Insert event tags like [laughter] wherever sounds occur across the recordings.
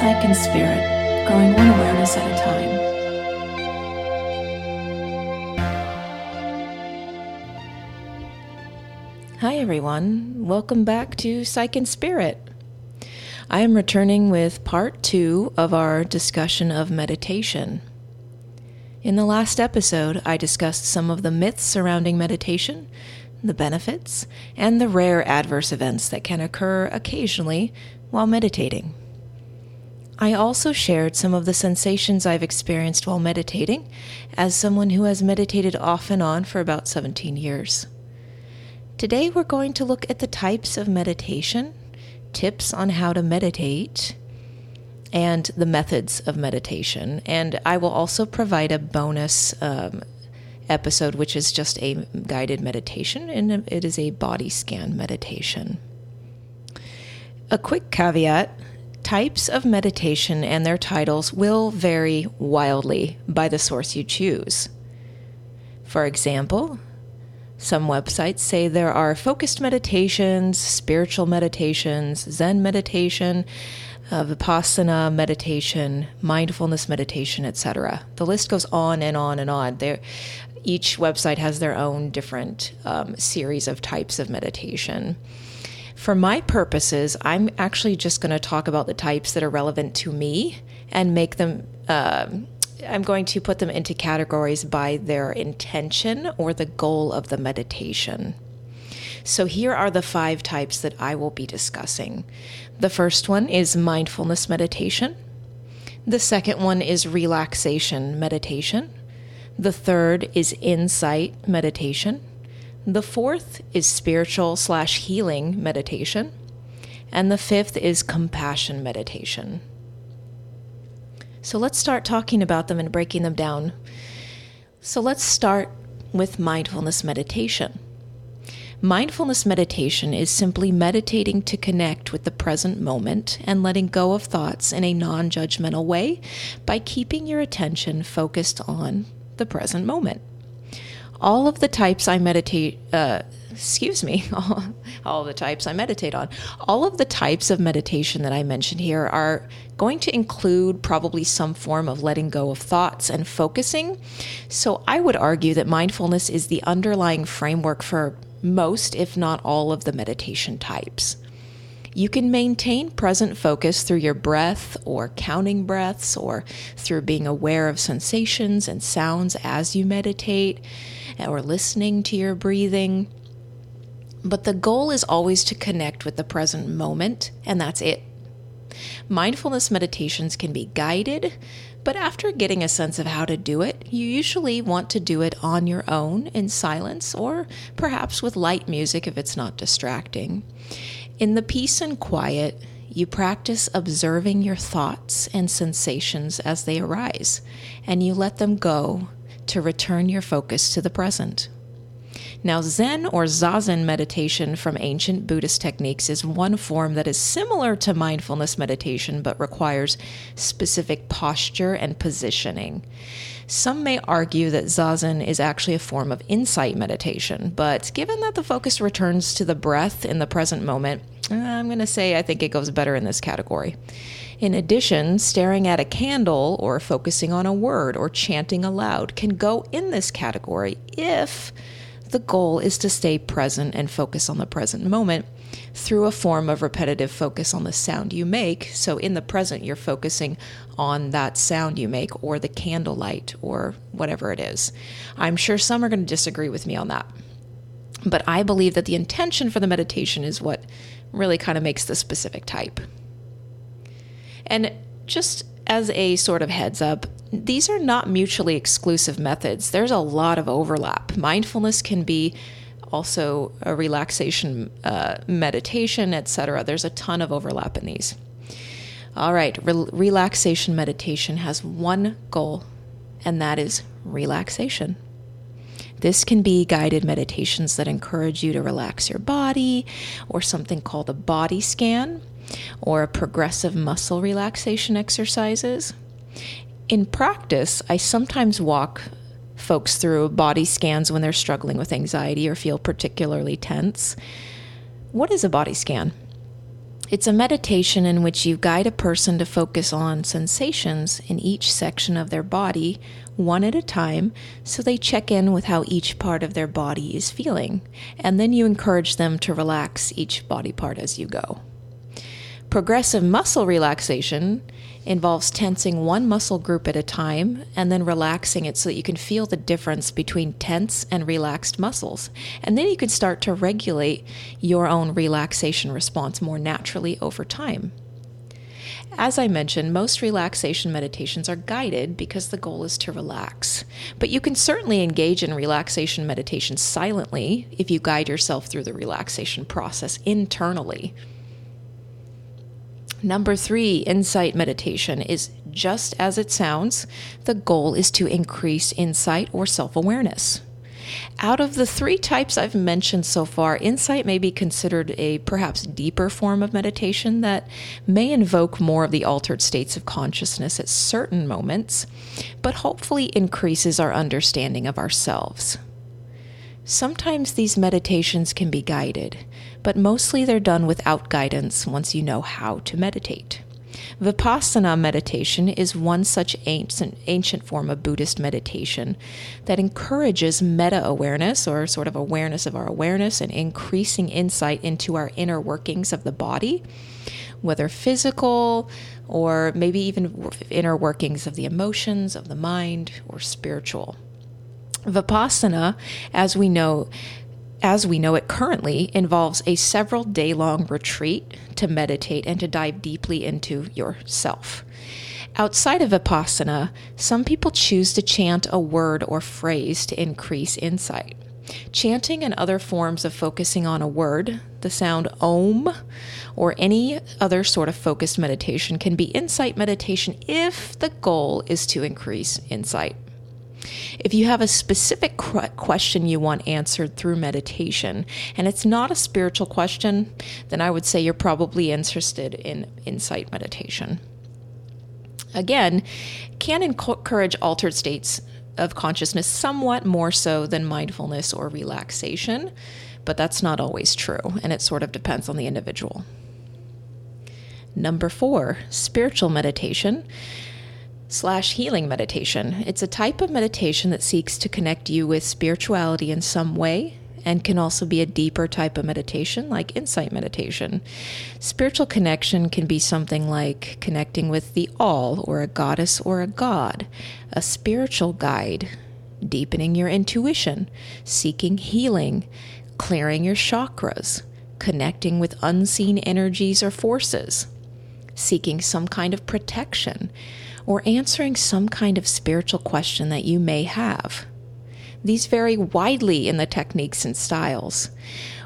Psych and Spirit, growing one awareness at a time. Hi, everyone. Welcome back to Psych and Spirit. I am returning with part two of our discussion of meditation. In the last episode, I discussed some of the myths surrounding meditation, the benefits, and the rare adverse events that can occur occasionally while meditating. I also shared some of the sensations I've experienced while meditating as someone who has meditated off and on for about 17 years. Today, we're going to look at the types of meditation, tips on how to meditate, and the methods of meditation. And I will also provide a bonus um, episode, which is just a guided meditation, and it is a body scan meditation. A quick caveat types of meditation and their titles will vary wildly by the source you choose. For example, some websites say there are focused meditations, spiritual meditations, Zen meditation, uh, Vipassana meditation, mindfulness meditation, etc. The list goes on and on and on. There, each website has their own different um, series of types of meditation. For my purposes, I'm actually just going to talk about the types that are relevant to me and make them. Uh, I'm going to put them into categories by their intention or the goal of the meditation. So, here are the five types that I will be discussing. The first one is mindfulness meditation. The second one is relaxation meditation. The third is insight meditation. The fourth is spiritual slash healing meditation. And the fifth is compassion meditation. So let's start talking about them and breaking them down. So let's start with mindfulness meditation. Mindfulness meditation is simply meditating to connect with the present moment and letting go of thoughts in a non judgmental way by keeping your attention focused on the present moment all of the types I meditate, uh, excuse me, [laughs] all, all the types I meditate on, all of the types of meditation that I mentioned here are going to include probably some form of letting go of thoughts and focusing. So I would argue that mindfulness is the underlying framework for most, if not all, of the meditation types. You can maintain present focus through your breath or counting breaths or through being aware of sensations and sounds as you meditate or listening to your breathing. But the goal is always to connect with the present moment, and that's it. Mindfulness meditations can be guided, but after getting a sense of how to do it, you usually want to do it on your own in silence or perhaps with light music if it's not distracting. In the peace and quiet, you practice observing your thoughts and sensations as they arise, and you let them go to return your focus to the present. Now, Zen or Zazen meditation from ancient Buddhist techniques is one form that is similar to mindfulness meditation but requires specific posture and positioning. Some may argue that Zazen is actually a form of insight meditation, but given that the focus returns to the breath in the present moment, I'm going to say I think it goes better in this category. In addition, staring at a candle or focusing on a word or chanting aloud can go in this category if the goal is to stay present and focus on the present moment through a form of repetitive focus on the sound you make. So, in the present, you're focusing on that sound you make or the candlelight or whatever it is. I'm sure some are going to disagree with me on that. But I believe that the intention for the meditation is what really kind of makes the specific type. And just as a sort of heads up, these are not mutually exclusive methods. There's a lot of overlap. Mindfulness can be also a relaxation uh, meditation, etc. There's a ton of overlap in these. All right, Re- relaxation meditation has one goal, and that is relaxation. This can be guided meditations that encourage you to relax your body, or something called a body scan, or progressive muscle relaxation exercises. In practice, I sometimes walk folks through body scans when they're struggling with anxiety or feel particularly tense. What is a body scan? It's a meditation in which you guide a person to focus on sensations in each section of their body, one at a time, so they check in with how each part of their body is feeling, and then you encourage them to relax each body part as you go. Progressive muscle relaxation involves tensing one muscle group at a time and then relaxing it so that you can feel the difference between tense and relaxed muscles. And then you can start to regulate your own relaxation response more naturally over time. As I mentioned, most relaxation meditations are guided because the goal is to relax. But you can certainly engage in relaxation meditation silently if you guide yourself through the relaxation process internally. Number three, insight meditation is just as it sounds. The goal is to increase insight or self awareness. Out of the three types I've mentioned so far, insight may be considered a perhaps deeper form of meditation that may invoke more of the altered states of consciousness at certain moments, but hopefully increases our understanding of ourselves. Sometimes these meditations can be guided, but mostly they're done without guidance once you know how to meditate. Vipassana meditation is one such ancient, ancient form of Buddhist meditation that encourages meta awareness, or sort of awareness of our awareness, and increasing insight into our inner workings of the body, whether physical or maybe even inner workings of the emotions, of the mind, or spiritual. Vipassana, as we know, as we know it currently, involves a several day long retreat to meditate and to dive deeply into yourself. Outside of Vipassana, some people choose to chant a word or phrase to increase insight. Chanting and other forms of focusing on a word, the sound om, or any other sort of focused meditation can be insight meditation if the goal is to increase insight. If you have a specific question you want answered through meditation, and it's not a spiritual question, then I would say you're probably interested in insight meditation. Again, can encourage altered states of consciousness somewhat more so than mindfulness or relaxation, but that's not always true, and it sort of depends on the individual. Number four, spiritual meditation slash healing meditation. It's a type of meditation that seeks to connect you with spirituality in some way and can also be a deeper type of meditation like insight meditation. Spiritual connection can be something like connecting with the all or a goddess or a god, a spiritual guide, deepening your intuition, seeking healing, clearing your chakras, connecting with unseen energies or forces, seeking some kind of protection or answering some kind of spiritual question that you may have. These vary widely in the techniques and styles.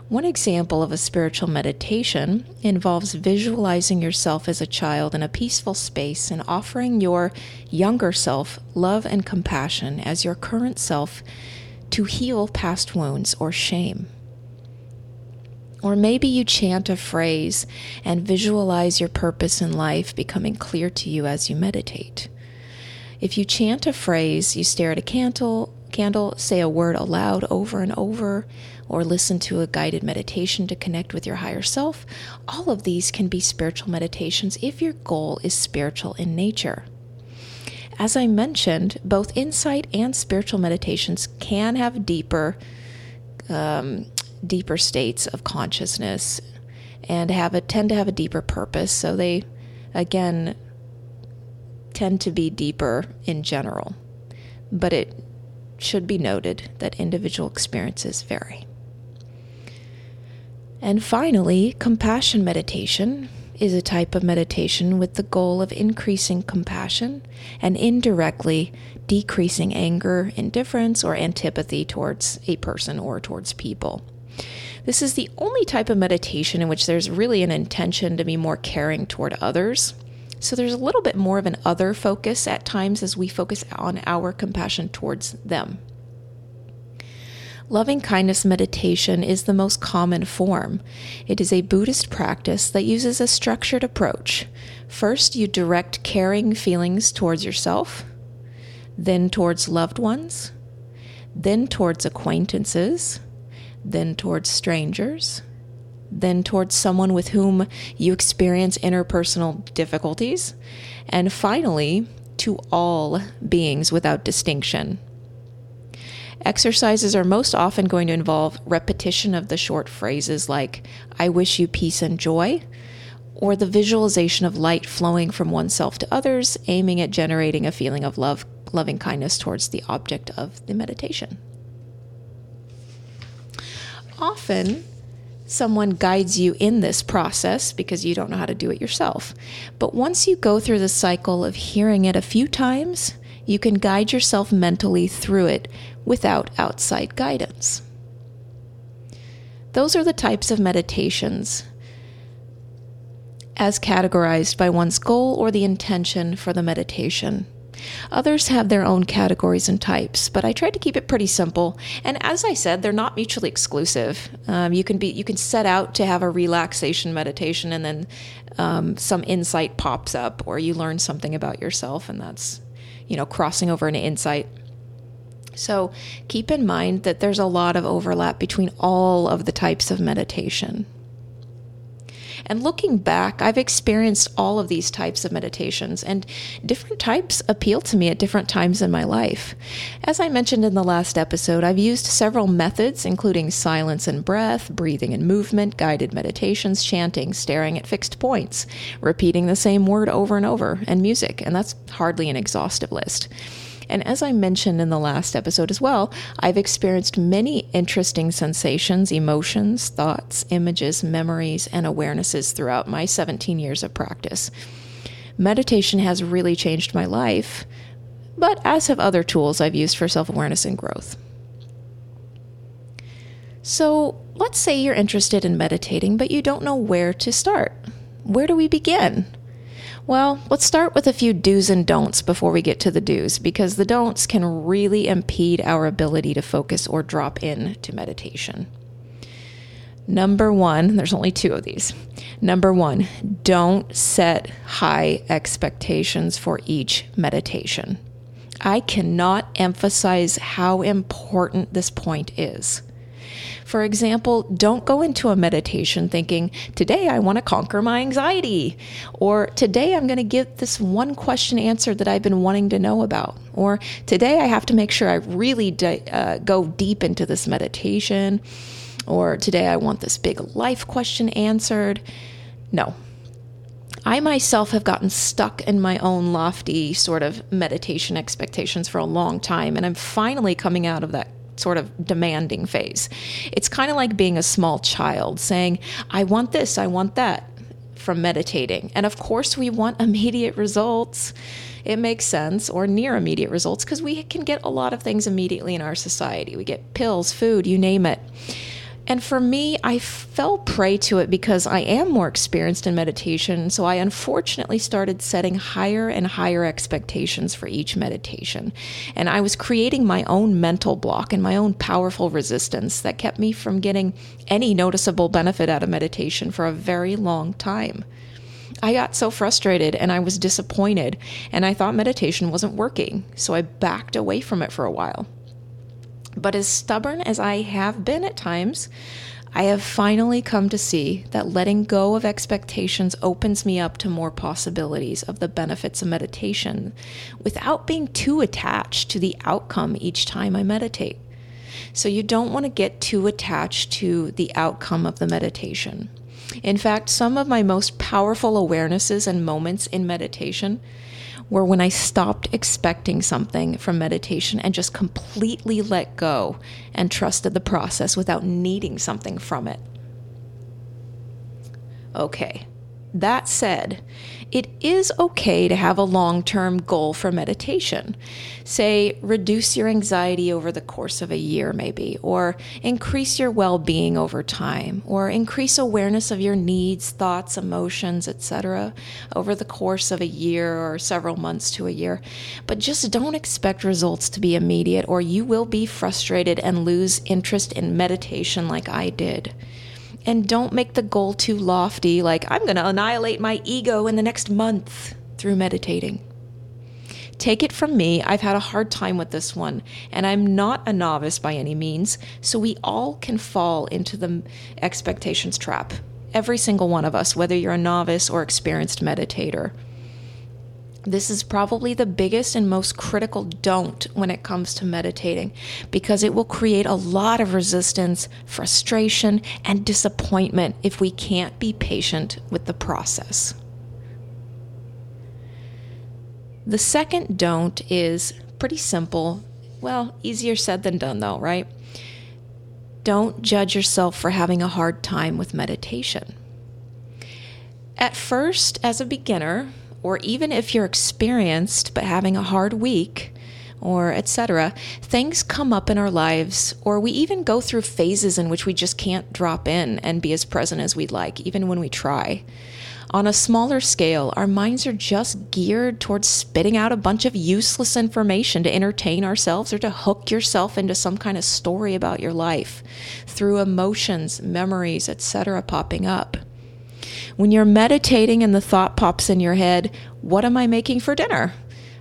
One example of a spiritual meditation involves visualizing yourself as a child in a peaceful space and offering your younger self love and compassion as your current self to heal past wounds or shame. Or maybe you chant a phrase and visualize your purpose in life becoming clear to you as you meditate. If you chant a phrase, you stare at a candle, candle, say a word aloud over and over, or listen to a guided meditation to connect with your higher self, all of these can be spiritual meditations if your goal is spiritual in nature. As I mentioned, both insight and spiritual meditations can have deeper um, deeper states of consciousness and have a tend to have a deeper purpose. So they again tend to be deeper in general. But it should be noted that individual experiences vary. And finally, compassion meditation is a type of meditation with the goal of increasing compassion and indirectly decreasing anger, indifference, or antipathy towards a person or towards people. This is the only type of meditation in which there's really an intention to be more caring toward others. So there's a little bit more of an other focus at times as we focus on our compassion towards them. Loving kindness meditation is the most common form. It is a Buddhist practice that uses a structured approach. First, you direct caring feelings towards yourself, then towards loved ones, then towards acquaintances, then towards strangers, then towards someone with whom you experience interpersonal difficulties, and finally, to all beings without distinction. Exercises are most often going to involve repetition of the short phrases like, I wish you peace and joy, or the visualization of light flowing from oneself to others, aiming at generating a feeling of love, loving kindness towards the object of the meditation. Often, someone guides you in this process because you don't know how to do it yourself. But once you go through the cycle of hearing it a few times, you can guide yourself mentally through it without outside guidance. Those are the types of meditations as categorized by one's goal or the intention for the meditation. Others have their own categories and types, but I tried to keep it pretty simple. And as I said, they're not mutually exclusive. Um, you can be you can set out to have a relaxation meditation, and then um, some insight pops up, or you learn something about yourself, and that's you know crossing over an insight. So keep in mind that there's a lot of overlap between all of the types of meditation. And looking back, I've experienced all of these types of meditations, and different types appeal to me at different times in my life. As I mentioned in the last episode, I've used several methods, including silence and breath, breathing and movement, guided meditations, chanting, staring at fixed points, repeating the same word over and over, and music, and that's hardly an exhaustive list. And as I mentioned in the last episode as well, I've experienced many interesting sensations, emotions, thoughts, images, memories, and awarenesses throughout my 17 years of practice. Meditation has really changed my life, but as have other tools I've used for self awareness and growth. So, let's say you're interested in meditating, but you don't know where to start. Where do we begin? Well, let's start with a few do's and don'ts before we get to the do's, because the don'ts can really impede our ability to focus or drop in to meditation. Number one, there's only two of these. Number one, don't set high expectations for each meditation. I cannot emphasize how important this point is. For example, don't go into a meditation thinking, today I want to conquer my anxiety, or today I'm going to get this one question answered that I've been wanting to know about, or today I have to make sure I really di- uh, go deep into this meditation, or today I want this big life question answered. No, I myself have gotten stuck in my own lofty sort of meditation expectations for a long time, and I'm finally coming out of that sort of demanding phase. It's kind of like being a small child saying, I want this, I want that from meditating. And of course, we want immediate results. It makes sense, or near immediate results, because we can get a lot of things immediately in our society. We get pills, food, you name it. And for me, I fell prey to it because I am more experienced in meditation. So I unfortunately started setting higher and higher expectations for each meditation. And I was creating my own mental block and my own powerful resistance that kept me from getting any noticeable benefit out of meditation for a very long time. I got so frustrated and I was disappointed, and I thought meditation wasn't working. So I backed away from it for a while. But as stubborn as I have been at times, I have finally come to see that letting go of expectations opens me up to more possibilities of the benefits of meditation without being too attached to the outcome each time I meditate. So, you don't want to get too attached to the outcome of the meditation. In fact, some of my most powerful awarenesses and moments in meditation were when I stopped expecting something from meditation and just completely let go and trusted the process without needing something from it. Okay, that said, it is okay to have a long term goal for meditation. Say, reduce your anxiety over the course of a year, maybe, or increase your well being over time, or increase awareness of your needs, thoughts, emotions, etc., over the course of a year or several months to a year. But just don't expect results to be immediate, or you will be frustrated and lose interest in meditation like I did. And don't make the goal too lofty, like, I'm going to annihilate my ego in the next month through meditating. Take it from me, I've had a hard time with this one, and I'm not a novice by any means, so we all can fall into the expectations trap. Every single one of us, whether you're a novice or experienced meditator. This is probably the biggest and most critical don't when it comes to meditating because it will create a lot of resistance, frustration, and disappointment if we can't be patient with the process. The second don't is pretty simple. Well, easier said than done, though, right? Don't judge yourself for having a hard time with meditation. At first, as a beginner, or even if you're experienced but having a hard week, or etc., things come up in our lives, or we even go through phases in which we just can't drop in and be as present as we'd like, even when we try. On a smaller scale, our minds are just geared towards spitting out a bunch of useless information to entertain ourselves or to hook yourself into some kind of story about your life through emotions, memories, etc., popping up. When you're meditating and the thought pops in your head, What am I making for dinner?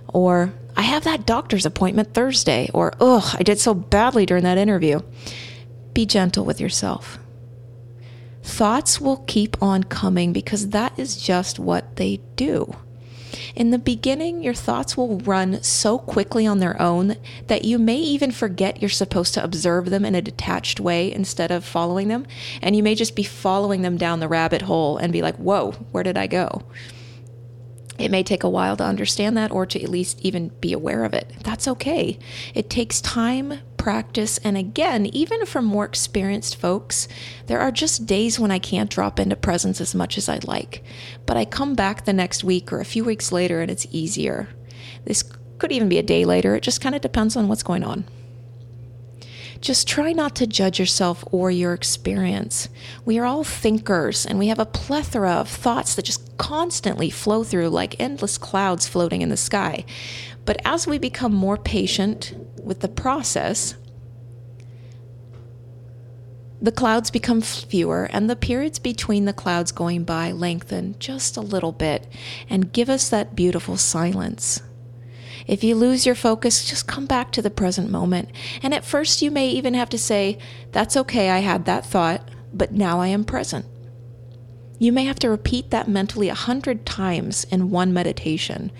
Or, I have that doctor's appointment Thursday. Or, Ugh, I did so badly during that interview. Be gentle with yourself thoughts will keep on coming because that is just what they do. In the beginning, your thoughts will run so quickly on their own that you may even forget you're supposed to observe them in a detached way instead of following them. And you may just be following them down the rabbit hole and be like, whoa, where did I go? It may take a while to understand that or to at least even be aware of it. That's okay. It takes time, practice, and again, even for more experienced folks, there are just days when I can't drop into presence as much as I'd like. But I come back the next week or a few weeks later and it's easier. This could even be a day later. It just kind of depends on what's going on. Just try not to judge yourself or your experience. We are all thinkers and we have a plethora of thoughts that just constantly flow through like endless clouds floating in the sky. But as we become more patient with the process, the clouds become fewer and the periods between the clouds going by lengthen just a little bit and give us that beautiful silence. If you lose your focus, just come back to the present moment. And at first, you may even have to say, That's okay, I had that thought, but now I am present. You may have to repeat that mentally a hundred times in one meditation,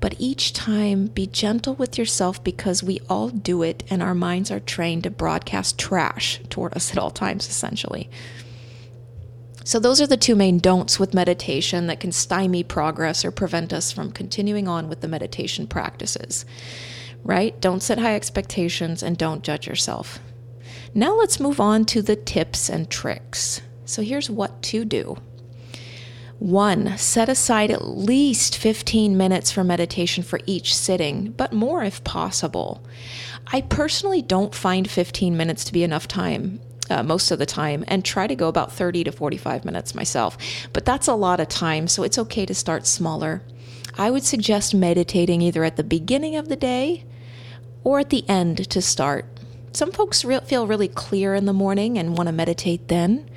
but each time be gentle with yourself because we all do it and our minds are trained to broadcast trash toward us at all times, essentially. So, those are the two main don'ts with meditation that can stymie progress or prevent us from continuing on with the meditation practices, right? Don't set high expectations and don't judge yourself. Now, let's move on to the tips and tricks. So, here's what to do. One, set aside at least 15 minutes for meditation for each sitting, but more if possible. I personally don't find 15 minutes to be enough time uh, most of the time and try to go about 30 to 45 minutes myself. But that's a lot of time, so it's okay to start smaller. I would suggest meditating either at the beginning of the day or at the end to start. Some folks re- feel really clear in the morning and want to meditate then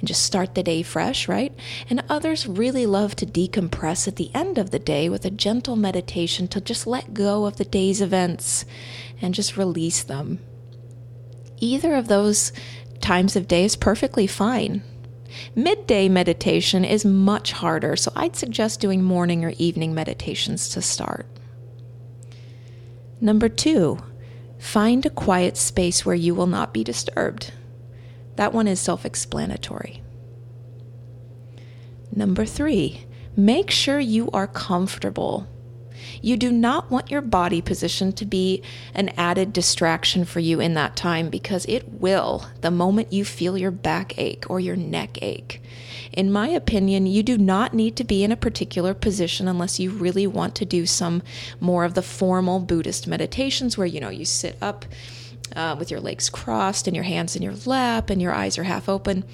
and just start the day fresh, right? And others really love to decompress at the end of the day with a gentle meditation to just let go of the day's events and just release them. Either of those times of day is perfectly fine. Midday meditation is much harder, so I'd suggest doing morning or evening meditations to start. Number two, find a quiet space where you will not be disturbed. That one is self explanatory. Number three, make sure you are comfortable. You do not want your body position to be an added distraction for you in that time because it will the moment you feel your back ache or your neck ache. In my opinion, you do not need to be in a particular position unless you really want to do some more of the formal Buddhist meditations where you know you sit up uh, with your legs crossed and your hands in your lap and your eyes are half open.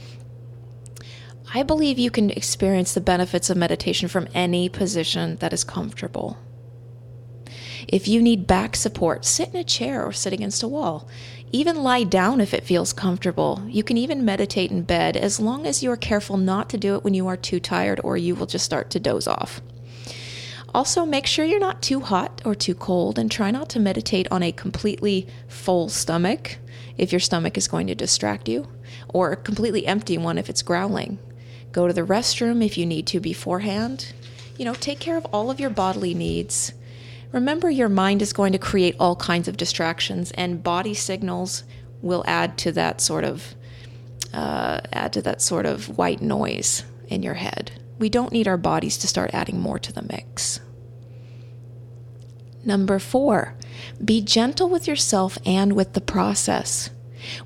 I believe you can experience the benefits of meditation from any position that is comfortable. If you need back support, sit in a chair or sit against a wall. Even lie down if it feels comfortable. You can even meditate in bed as long as you are careful not to do it when you are too tired or you will just start to doze off. Also, make sure you're not too hot or too cold and try not to meditate on a completely full stomach if your stomach is going to distract you, or a completely empty one if it's growling. Go to the restroom if you need to beforehand. You know, take care of all of your bodily needs. Remember, your mind is going to create all kinds of distractions, and body signals will add to that sort of uh, add to that sort of white noise in your head. We don't need our bodies to start adding more to the mix. Number four, be gentle with yourself and with the process.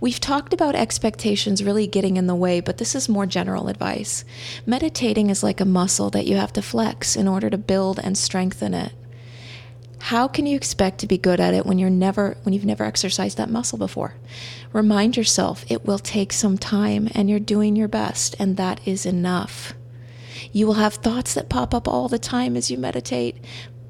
We've talked about expectations really getting in the way, but this is more general advice. Meditating is like a muscle that you have to flex in order to build and strengthen it. How can you expect to be good at it when you're never when you've never exercised that muscle before? Remind yourself it will take some time and you're doing your best and that is enough. You will have thoughts that pop up all the time as you meditate,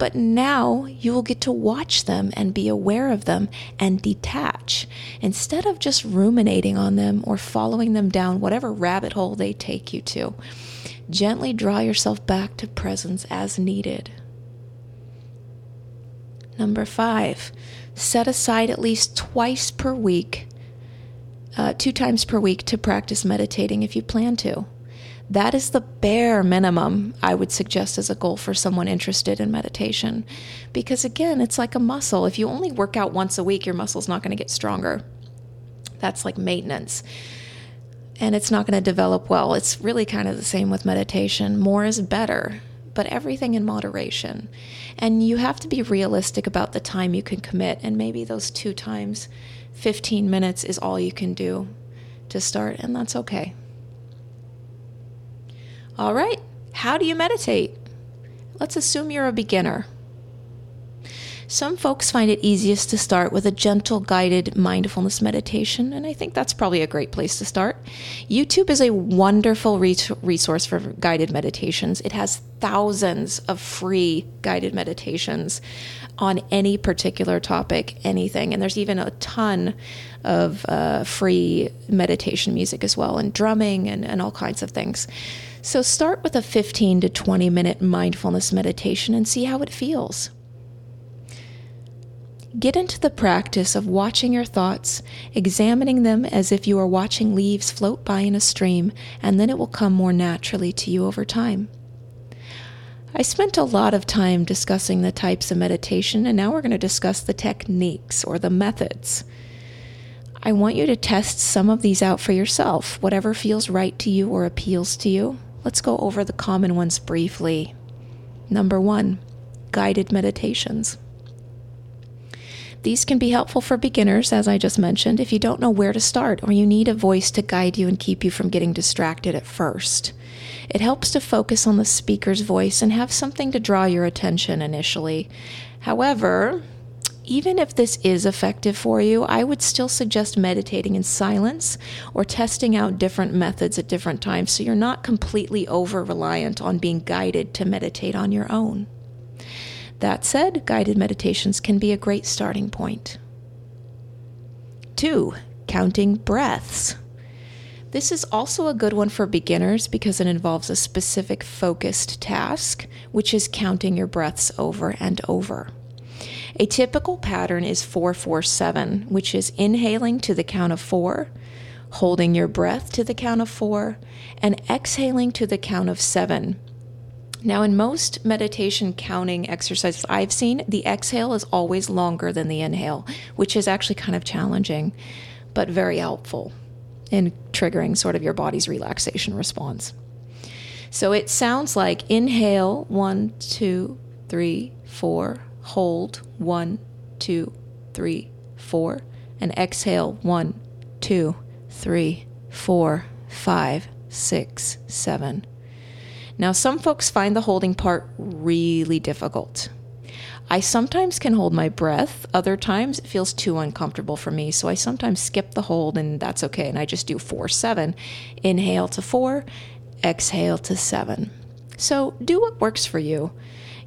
but now you will get to watch them and be aware of them and detach instead of just ruminating on them or following them down whatever rabbit hole they take you to. Gently draw yourself back to presence as needed. Number five, set aside at least twice per week, uh, two times per week to practice meditating if you plan to. That is the bare minimum I would suggest as a goal for someone interested in meditation. Because again, it's like a muscle. If you only work out once a week, your muscle's not going to get stronger. That's like maintenance. And it's not going to develop well. It's really kind of the same with meditation. More is better, but everything in moderation. And you have to be realistic about the time you can commit. And maybe those two times, 15 minutes is all you can do to start, and that's okay. All right, how do you meditate? Let's assume you're a beginner. Some folks find it easiest to start with a gentle guided mindfulness meditation, and I think that's probably a great place to start. YouTube is a wonderful resource for guided meditations. It has thousands of free guided meditations on any particular topic, anything. And there's even a ton of uh, free meditation music as well, and drumming and, and all kinds of things. So start with a 15 to 20 minute mindfulness meditation and see how it feels. Get into the practice of watching your thoughts, examining them as if you are watching leaves float by in a stream, and then it will come more naturally to you over time. I spent a lot of time discussing the types of meditation, and now we're going to discuss the techniques or the methods. I want you to test some of these out for yourself, whatever feels right to you or appeals to you. Let's go over the common ones briefly. Number one, guided meditations. These can be helpful for beginners, as I just mentioned, if you don't know where to start or you need a voice to guide you and keep you from getting distracted at first. It helps to focus on the speaker's voice and have something to draw your attention initially. However, even if this is effective for you, I would still suggest meditating in silence or testing out different methods at different times so you're not completely over reliant on being guided to meditate on your own. That said, guided meditations can be a great starting point. Two, counting breaths. This is also a good one for beginners because it involves a specific focused task, which is counting your breaths over and over. A typical pattern is 447, which is inhaling to the count of four, holding your breath to the count of four, and exhaling to the count of seven. Now, in most meditation counting exercises I've seen, the exhale is always longer than the inhale, which is actually kind of challenging, but very helpful in triggering sort of your body's relaxation response. So it sounds like inhale one, two, three, four, hold one, two, three, four, and exhale one, two, three, four, five, six, seven. Now, some folks find the holding part really difficult. I sometimes can hold my breath, other times it feels too uncomfortable for me, so I sometimes skip the hold and that's okay, and I just do four, seven. Inhale to four, exhale to seven. So do what works for you.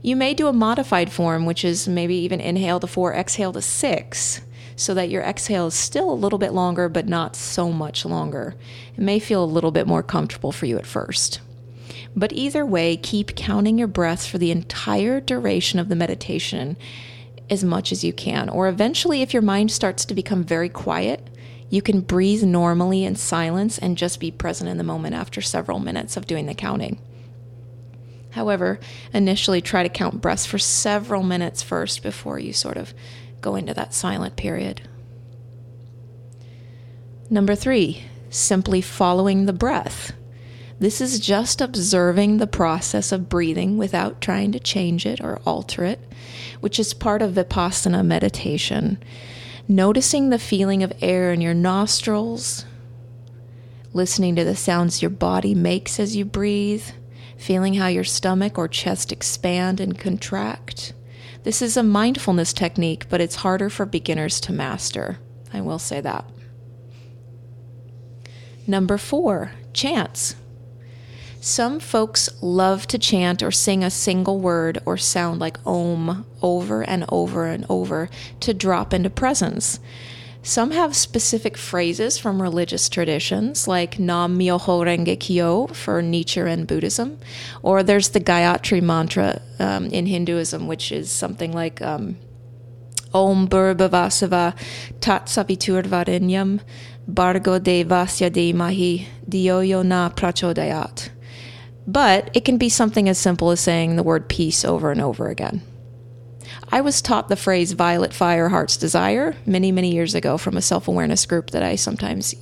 You may do a modified form, which is maybe even inhale to four, exhale to six, so that your exhale is still a little bit longer, but not so much longer. It may feel a little bit more comfortable for you at first. But either way, keep counting your breaths for the entire duration of the meditation as much as you can. Or eventually, if your mind starts to become very quiet, you can breathe normally in silence and just be present in the moment after several minutes of doing the counting. However, initially try to count breaths for several minutes first before you sort of go into that silent period. Number three, simply following the breath. This is just observing the process of breathing without trying to change it or alter it, which is part of Vipassana meditation. Noticing the feeling of air in your nostrils, listening to the sounds your body makes as you breathe, feeling how your stomach or chest expand and contract. This is a mindfulness technique, but it's harder for beginners to master. I will say that. Number four, chants. Some folks love to chant or sing a single word or sound like om over and over and over to drop into presence. Some have specific phrases from religious traditions, like Nam Myoho Renge Kyo for Nichiren Buddhism, or there's the Gayatri mantra um, in Hinduism, which is something like um, Om Bhurbhuvasava Tat Saviturvarenyam Bhargo Devasya Dhimahi Dhyo Na Prachodayat. But it can be something as simple as saying the word peace over and over again. I was taught the phrase violet fire, heart's desire many, many years ago from a self awareness group that I sometimes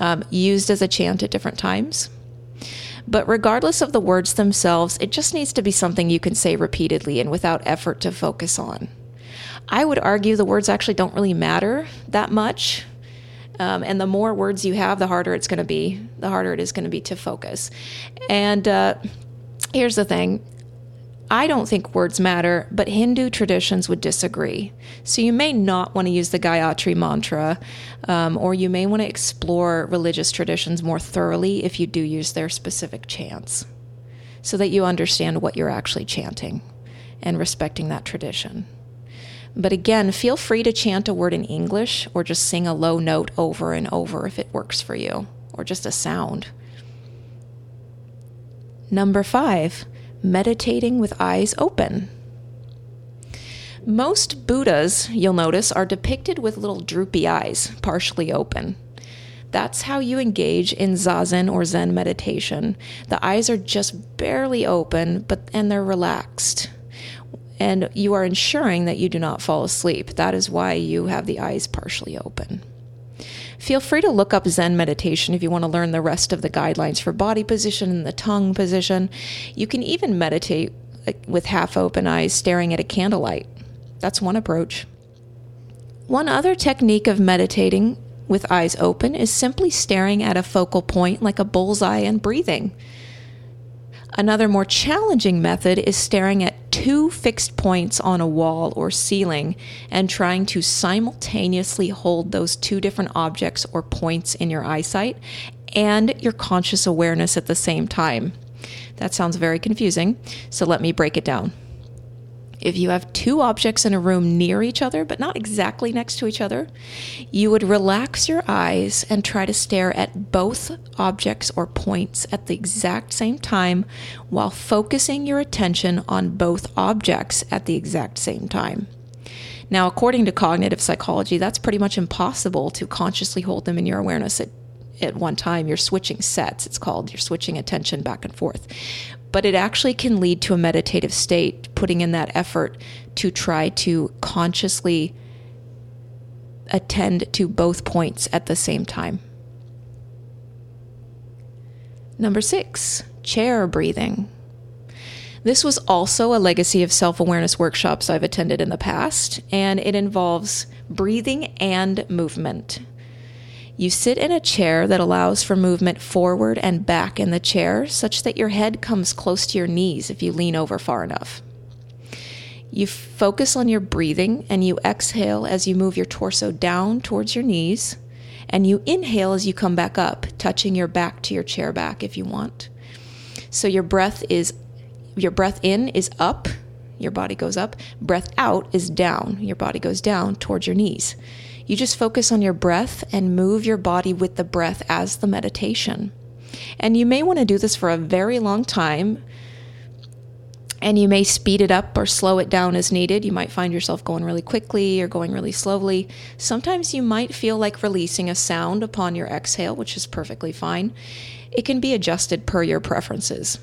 um, used as a chant at different times. But regardless of the words themselves, it just needs to be something you can say repeatedly and without effort to focus on. I would argue the words actually don't really matter that much um, and the more words you have, the harder it's going to be. The harder it is going to be to focus. And uh, here's the thing I don't think words matter, but Hindu traditions would disagree. So you may not want to use the Gayatri mantra, um, or you may want to explore religious traditions more thoroughly if you do use their specific chants, so that you understand what you're actually chanting and respecting that tradition. But again, feel free to chant a word in English or just sing a low note over and over if it works for you, or just a sound. Number five, meditating with eyes open. Most Buddhas, you'll notice, are depicted with little droopy eyes, partially open. That's how you engage in zazen or zen meditation. The eyes are just barely open, but and they're relaxed and you are ensuring that you do not fall asleep. That is why you have the eyes partially open. Feel free to look up Zen meditation if you want to learn the rest of the guidelines for body position and the tongue position. You can even meditate with half open eyes staring at a candlelight. That's one approach. One other technique of meditating with eyes open is simply staring at a focal point like a bullseye and breathing. Another more challenging method is staring at two fixed points on a wall or ceiling and trying to simultaneously hold those two different objects or points in your eyesight and your conscious awareness at the same time. That sounds very confusing, so let me break it down. If you have two objects in a room near each other, but not exactly next to each other, you would relax your eyes and try to stare at both objects or points at the exact same time while focusing your attention on both objects at the exact same time. Now, according to cognitive psychology, that's pretty much impossible to consciously hold them in your awareness at, at one time. You're switching sets, it's called. You're switching attention back and forth but it actually can lead to a meditative state, putting in that effort to try to consciously attend to both points at the same time. Number six, chair breathing. This was also a legacy of self awareness workshops I've attended in the past, and it involves breathing and movement. You sit in a chair that allows for movement forward and back in the chair, such that your head comes close to your knees if you lean over far enough. You focus on your breathing and you exhale as you move your torso down towards your knees, and you inhale as you come back up, touching your back to your chair back if you want. So your breath is your breath in is up, your body goes up. Breath out is down, your body goes down towards your knees. You just focus on your breath and move your body with the breath as the meditation. And you may want to do this for a very long time. And you may speed it up or slow it down as needed. You might find yourself going really quickly or going really slowly. Sometimes you might feel like releasing a sound upon your exhale, which is perfectly fine. It can be adjusted per your preferences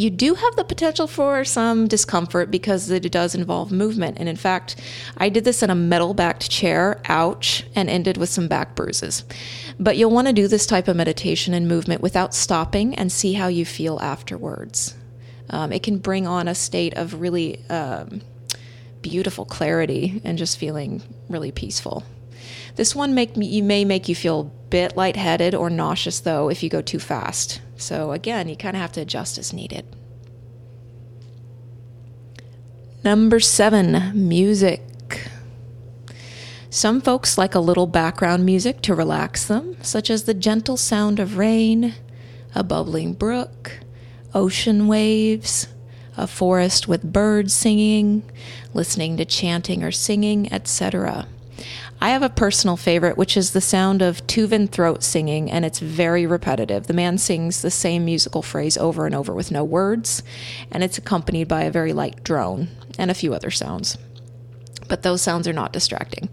you do have the potential for some discomfort because it does involve movement. And in fact, I did this in a metal backed chair, ouch, and ended with some back bruises. But you'll want to do this type of meditation and movement without stopping and see how you feel afterwards. Um, it can bring on a state of really um, beautiful clarity and just feeling really peaceful. This one make me, you may make you feel a bit lightheaded or nauseous though if you go too fast. So again, you kind of have to adjust as needed. Number seven, music. Some folks like a little background music to relax them, such as the gentle sound of rain, a bubbling brook, ocean waves, a forest with birds singing, listening to chanting or singing, etc. I have a personal favorite, which is the sound of Tuvan throat singing, and it's very repetitive. The man sings the same musical phrase over and over with no words, and it's accompanied by a very light drone and a few other sounds. But those sounds are not distracting.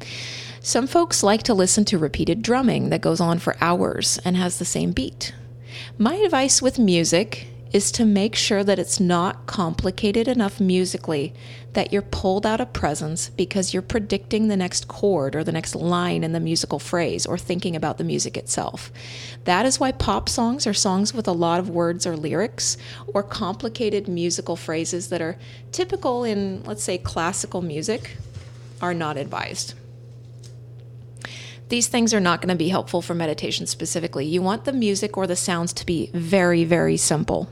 Some folks like to listen to repeated drumming that goes on for hours and has the same beat. My advice with music is to make sure that it's not complicated enough musically that you're pulled out of presence because you're predicting the next chord or the next line in the musical phrase or thinking about the music itself. That is why pop songs are songs with a lot of words or lyrics or complicated musical phrases that are typical in, let's say, classical music are not advised. These things are not going to be helpful for meditation specifically. You want the music or the sounds to be very, very simple.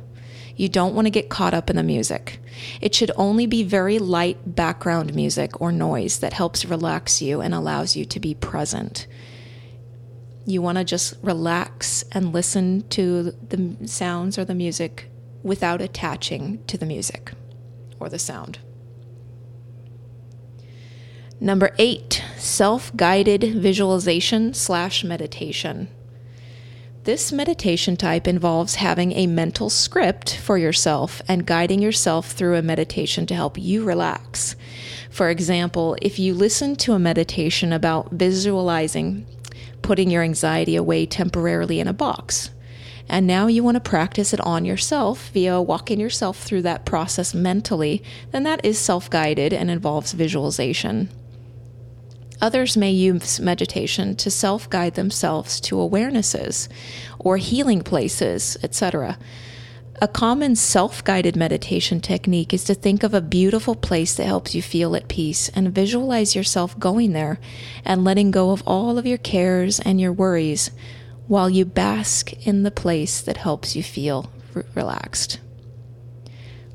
You don't want to get caught up in the music. It should only be very light background music or noise that helps relax you and allows you to be present. You want to just relax and listen to the sounds or the music without attaching to the music or the sound. Number eight, self guided visualization slash meditation. This meditation type involves having a mental script for yourself and guiding yourself through a meditation to help you relax. For example, if you listen to a meditation about visualizing putting your anxiety away temporarily in a box, and now you want to practice it on yourself via walking yourself through that process mentally, then that is self guided and involves visualization. Others may use meditation to self guide themselves to awarenesses or healing places, etc. A common self guided meditation technique is to think of a beautiful place that helps you feel at peace and visualize yourself going there and letting go of all of your cares and your worries while you bask in the place that helps you feel relaxed.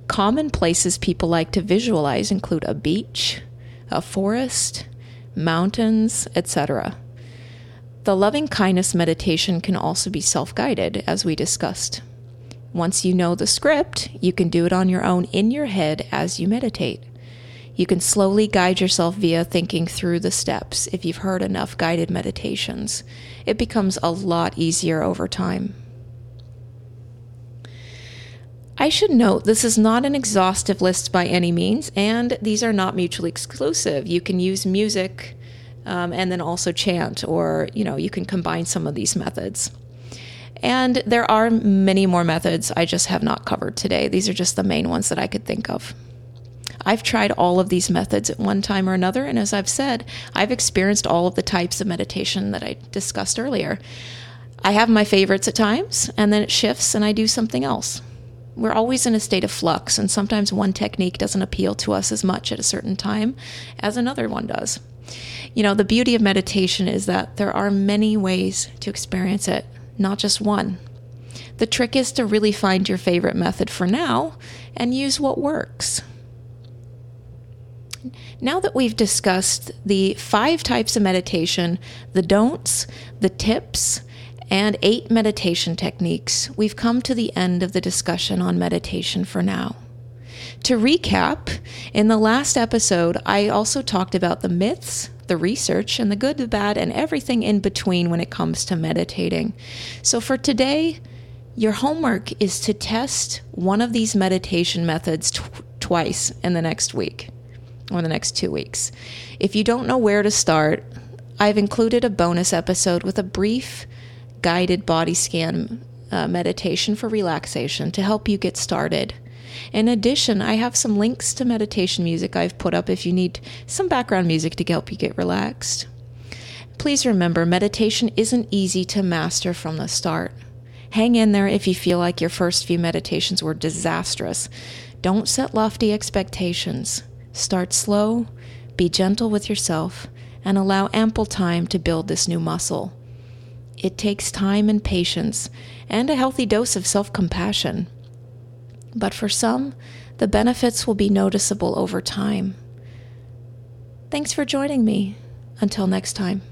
Common places people like to visualize include a beach, a forest, mountains, etc. The loving kindness meditation can also be self guided, as we discussed. Once you know the script, you can do it on your own in your head as you meditate. You can slowly guide yourself via thinking through the steps if you've heard enough guided meditations. It becomes a lot easier over time. I should note this is not an exhaustive list by any means, and these are not mutually exclusive. You can use music um, and then also chant, or you know, you can combine some of these methods. And there are many more methods I just have not covered today. These are just the main ones that I could think of. I've tried all of these methods at one time or another, and as I've said, I've experienced all of the types of meditation that I discussed earlier. I have my favorites at times, and then it shifts and I do something else we're always in a state of flux, and sometimes one technique doesn't appeal to us as much at a certain time as another one does. You know, the beauty of meditation is that there are many ways to experience it, not just one. The trick is to really find your favorite method for now and use what works. Now that we've discussed the five types of meditation, the don'ts, the tips, and eight meditation techniques, we've come to the end of the discussion on meditation for now. To recap, in the last episode, I also talked about the myths, the research and the good, the bad, and everything in between when it comes to meditating. So for today, your homework is to test one of these meditation methods tw- twice in the next week or the next two weeks. If you don't know where to start, I've included a bonus episode with a brief guided body scan uh, meditation for relaxation to help you get started. In addition, I have some links to meditation music I've put up if you need some background music to help you get relaxed. Please remember, meditation isn't easy to master from the start. Hang in there if you feel like your first few meditations were disastrous. Don't set lofty expectations. Start slow, be gentle with yourself, and allow ample time to build this new muscle. It takes time and patience, and a healthy dose of self compassion. But for some, the benefits will be noticeable over time. Thanks for joining me. Until next time.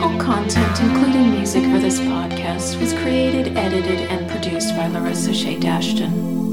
All content, including music for this podcast, was created, edited, and produced by Larissa Seay Dashjian.